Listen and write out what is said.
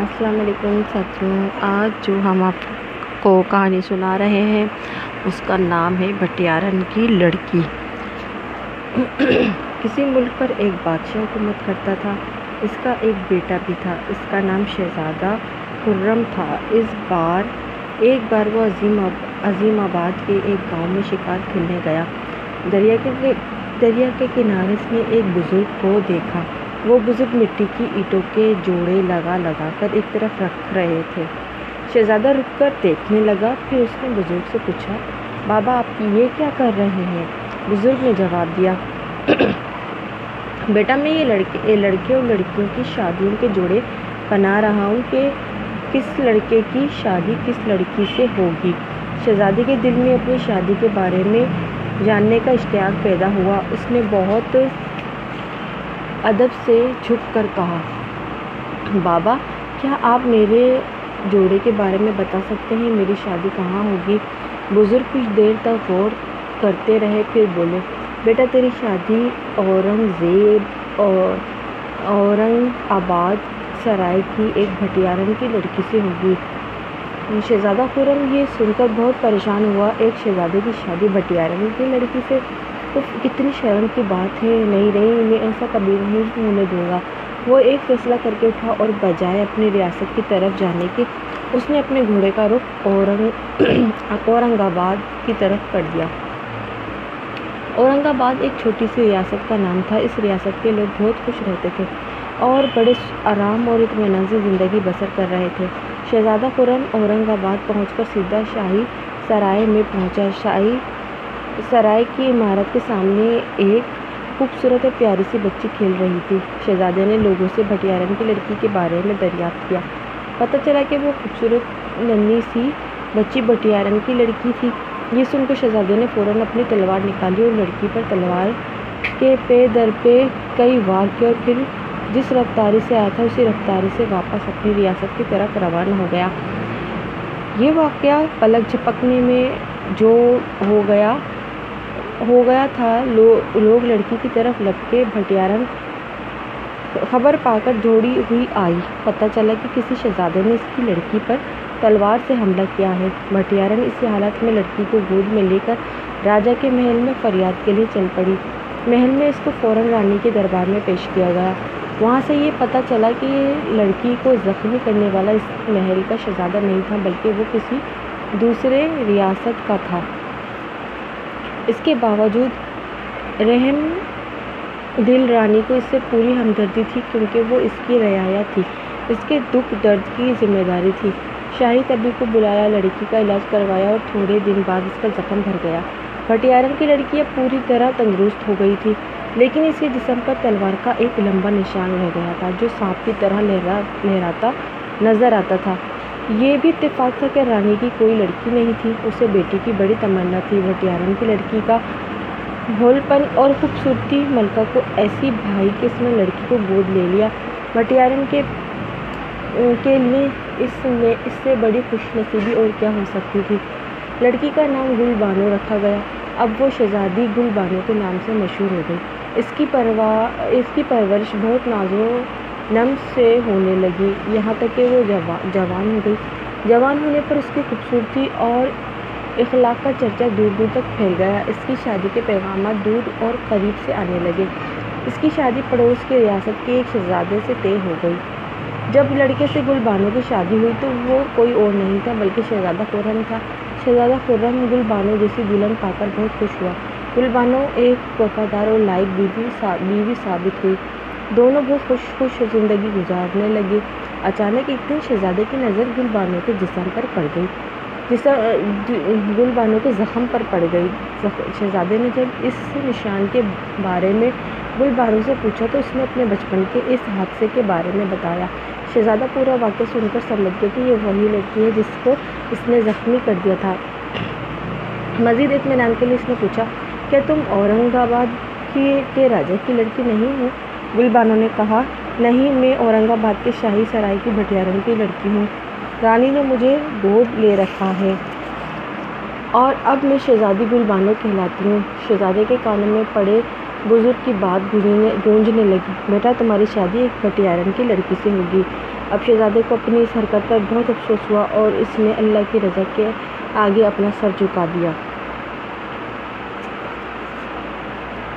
السلام علیکم ساتھیوں، آج جو ہم آپ کو کہانی سنا رہے ہیں، اس کا نام ہے بھٹیارن کی لڑکی۔ کسی ملک پر ایک بادشاہ حکومت کرتا تھا۔ اس کا ایک بیٹا بھی تھا۔ اس کا نام شہزادہ خرم تھا۔ اس بار ایک بار وہ عظیم عظیم آباد کے ایک گاؤں میں شکار کھیلنے گیا۔ دریا کے دریا کے کنارے اس نے ایک بزرگ کو دیکھا۔ وہ بزرگ مٹی کی اینٹوں کے جوڑے لگا لگا کر ایک طرف رکھ رہے تھے۔ شہزادہ رک کر دیکھنے لگا، پھر اس نے بزرگ سے پوچھا، بابا، آپ یہ کیا کر رہے ہیں؟ بزرگ نے جواب دیا، بیٹا، میں یہ لڑکے لڑکے اور لڑکیوں کی شادیوں کے جوڑے بنا رہا ہوں کہ کس لڑکے کی شادی کس لڑکی سے ہوگی۔ شہزادی کے دل میں اپنی شادی کے بارے میں جاننے کا اشتیاق پیدا ہوا۔ اس نے بہت ادب سے جھک کر کہا، بابا، کیا آپ میرے جوڑے کے بارے میں بتا سکتے ہیں میری شادی کہاں ہوگی؟ بزرگ کچھ دیر تک غور کرتے رہے، پھر بولے، بیٹا، تیری شادی اورنگ زیب اور اورنگ آباد سرائے کی ایک بھٹیارن کی لڑکی سے ہوگی۔ شہزادہ خرم یہ سن کر بہت پریشان ہوا، ایک شہزادے کی شادی بھٹیارن کی لڑکی سے تو کتنی شرم کی بات ہے، نہیں نہیں میں ایسا کبھی نہیں ہونے دوں گا۔ وہ ایک فیصلہ کر کے اٹھا اور بجائے اپنی ریاست کی طرف جانے کے اس نے اپنے گھوڑے کا رخ اورنگ اورنگ آباد کی طرف کر دیا۔ اورنگ آباد ایک چھوٹی سی ریاست کا نام تھا۔ اس ریاست کے لوگ بہت خوش رہتے تھے اور بڑے آرام اور اطمینان سے زندگی بسر کر رہے تھے۔ شہزادہ خرم اورنگ آباد پہنچ کر سیدھا شاہی سرائے میں پہنچا۔ شاہی سرائے کی عمارت کے سامنے ایک خوبصورت اور پیاری سی بچی کھیل رہی تھی۔ شہزادے نے لوگوں سے بھٹیارن کی لڑکی کے بارے میں دریافت کیا۔ پتہ چلا کہ وہ خوبصورت، ننھی سی بچی بھٹیارن کی لڑکی تھی۔ یہ سن کر شہزادے نے فوراً اپنی تلوار نکالی اور لڑکی پر تلوار کے پے در پہ کئی وار کیا اور پھر جس رفتاری سے آیا تھا، اسی رفتاری سے واپس اپنی ریاست کی طرف روانہ ہو گیا۔ یہ واقعہ پلک جھپکنے میں جو ہو گیا ہو گیا تھا لوگ لڑکی کی طرف لپکے بھٹیارن خبر پا کر دوڑی ہوئی آئی۔ پتہ چلا کہ کسی شہزادے نے اس کی لڑکی پر تلوار سے حملہ کیا ہے۔ بھٹیارن اسی حالت میں لڑکی کو گود میں لے کر راجا کے محل میں فریاد کے لیے چل پڑی۔ محل میں اس کو فوراً رانی کے دربار میں پیش کیا گیا۔ وہاں سے یہ پتہ چلا کہ لڑکی کو زخمی کرنے والا اس محل کا شہزادہ نہیں تھا، بلکہ وہ کسی دوسرے ریاست کا تھا۔ اس کے باوجود رحم دل رانی کو اس سے پوری ہمدردی تھی کیونکہ وہ اس کی رعایا تھی۔ اس کے دکھ درد کی ذمہ داری تھی۔ شاہی طبی کو بلایا، لڑکی کا علاج کروایا اور تھوڑے دن بعد اس کا زخم بھر گیا۔ بھٹیارن کی لڑکی اب پوری طرح تندرست ہو گئی تھی، لیکن اس کے جسم پر تلوار کا ایک لمبا نشان رہ گیا تھا جو سانپ کی طرح لہرا لہراتا نظر آتا تھا۔ یہ بھی اتفاق تھا کہ رانی کی کوئی لڑکی نہیں تھی، اسے بیٹی کی بڑی تمنا تھی بھٹیارن کی لڑکی کا بھول پن اور خوبصورتی۔ ملکہ کو ایسی بھائی کہ اس نے لڑکی کو گود لے لیا۔ بھٹیارن کے کے لیے اس میں، اس سے بڑی خوش نصیبی اور کیا ہو سکتی تھی؟ لڑکی کا نام گل بانو رکھا گیا۔ اب وہ شہزادی گل بانو کے نام سے مشہور ہو گئی۔ اس کی پرواہ اس کی پرورش بہت نازو نم سے ہونے لگی۔ یہاں تک کہ وہ جوان ہو گئی۔ جوان ہونے پر اس کی خوبصورتی اور اخلاق کا چرچا دور دور تک پھیل گیا۔ اس کی شادی کے پیغامات دور اور قریب سے آنے لگے۔ اس کی شادی پڑوس کی ریاست کے ایک شہزادے سے طے ہو گئی۔ جب لڑکے سے گل بانو کی شادی ہوئی تو وہ کوئی اور نہیں تھا، بلکہ شہزادہ خرم تھا۔ شہزادہ خرم گل بانو جیسی دلہن پا کر بہت خوش ہوا۔ گل بانو ایک وفادار اور لائق بیوی بیوی ثابت ہوئی۔ دونوں بہت خوش خوش زندگی گزارنے لگے۔ اچانک ایک دن شہزادے کی نظر گل بانو کے جسم پر پڑ گئی۔ جسم جی، گل بانو کے زخم پر پڑ گئی۔ شہزادے نے جب اس نشان کے بارے میں گل بانو سے پوچھا تو اس نے اپنے بچپن کے اس حادثے کے بارے میں بتایا۔ شہزادہ پورا واقعہ سن کر سمجھ گیا کہ یہ وہی لڑکی ہے جس کو اس نے زخمی کر دیا تھا۔ مزید اطمینان کے لیے اس نے پوچھا، کیا تم اورنگ آباد کی کے راجا کی لڑکی نہیں ہو؟ گل بانو نے کہا، نہیں، میں اورنگ آباد کے شاہی سرائے کی بھٹیارن کی لڑکی ہوں۔ رانی نے مجھے گود لے رکھا ہے۔ اور اب میں شہزادی گل بانو کہلاتی ہوں۔ شہزادے کے کانوں میں پڑے بزرگ کی بات گونجنے لگی۔ بیٹا، تمہاری شادی ایک بھٹیارن کی لڑکی سے ہوگی۔ اب شہزادے کو اپنی اس حرکت پر بہت افسوس ہوا اور اس نے اللہ کی رضا کے آگے اپنا سر جھکا دیا۔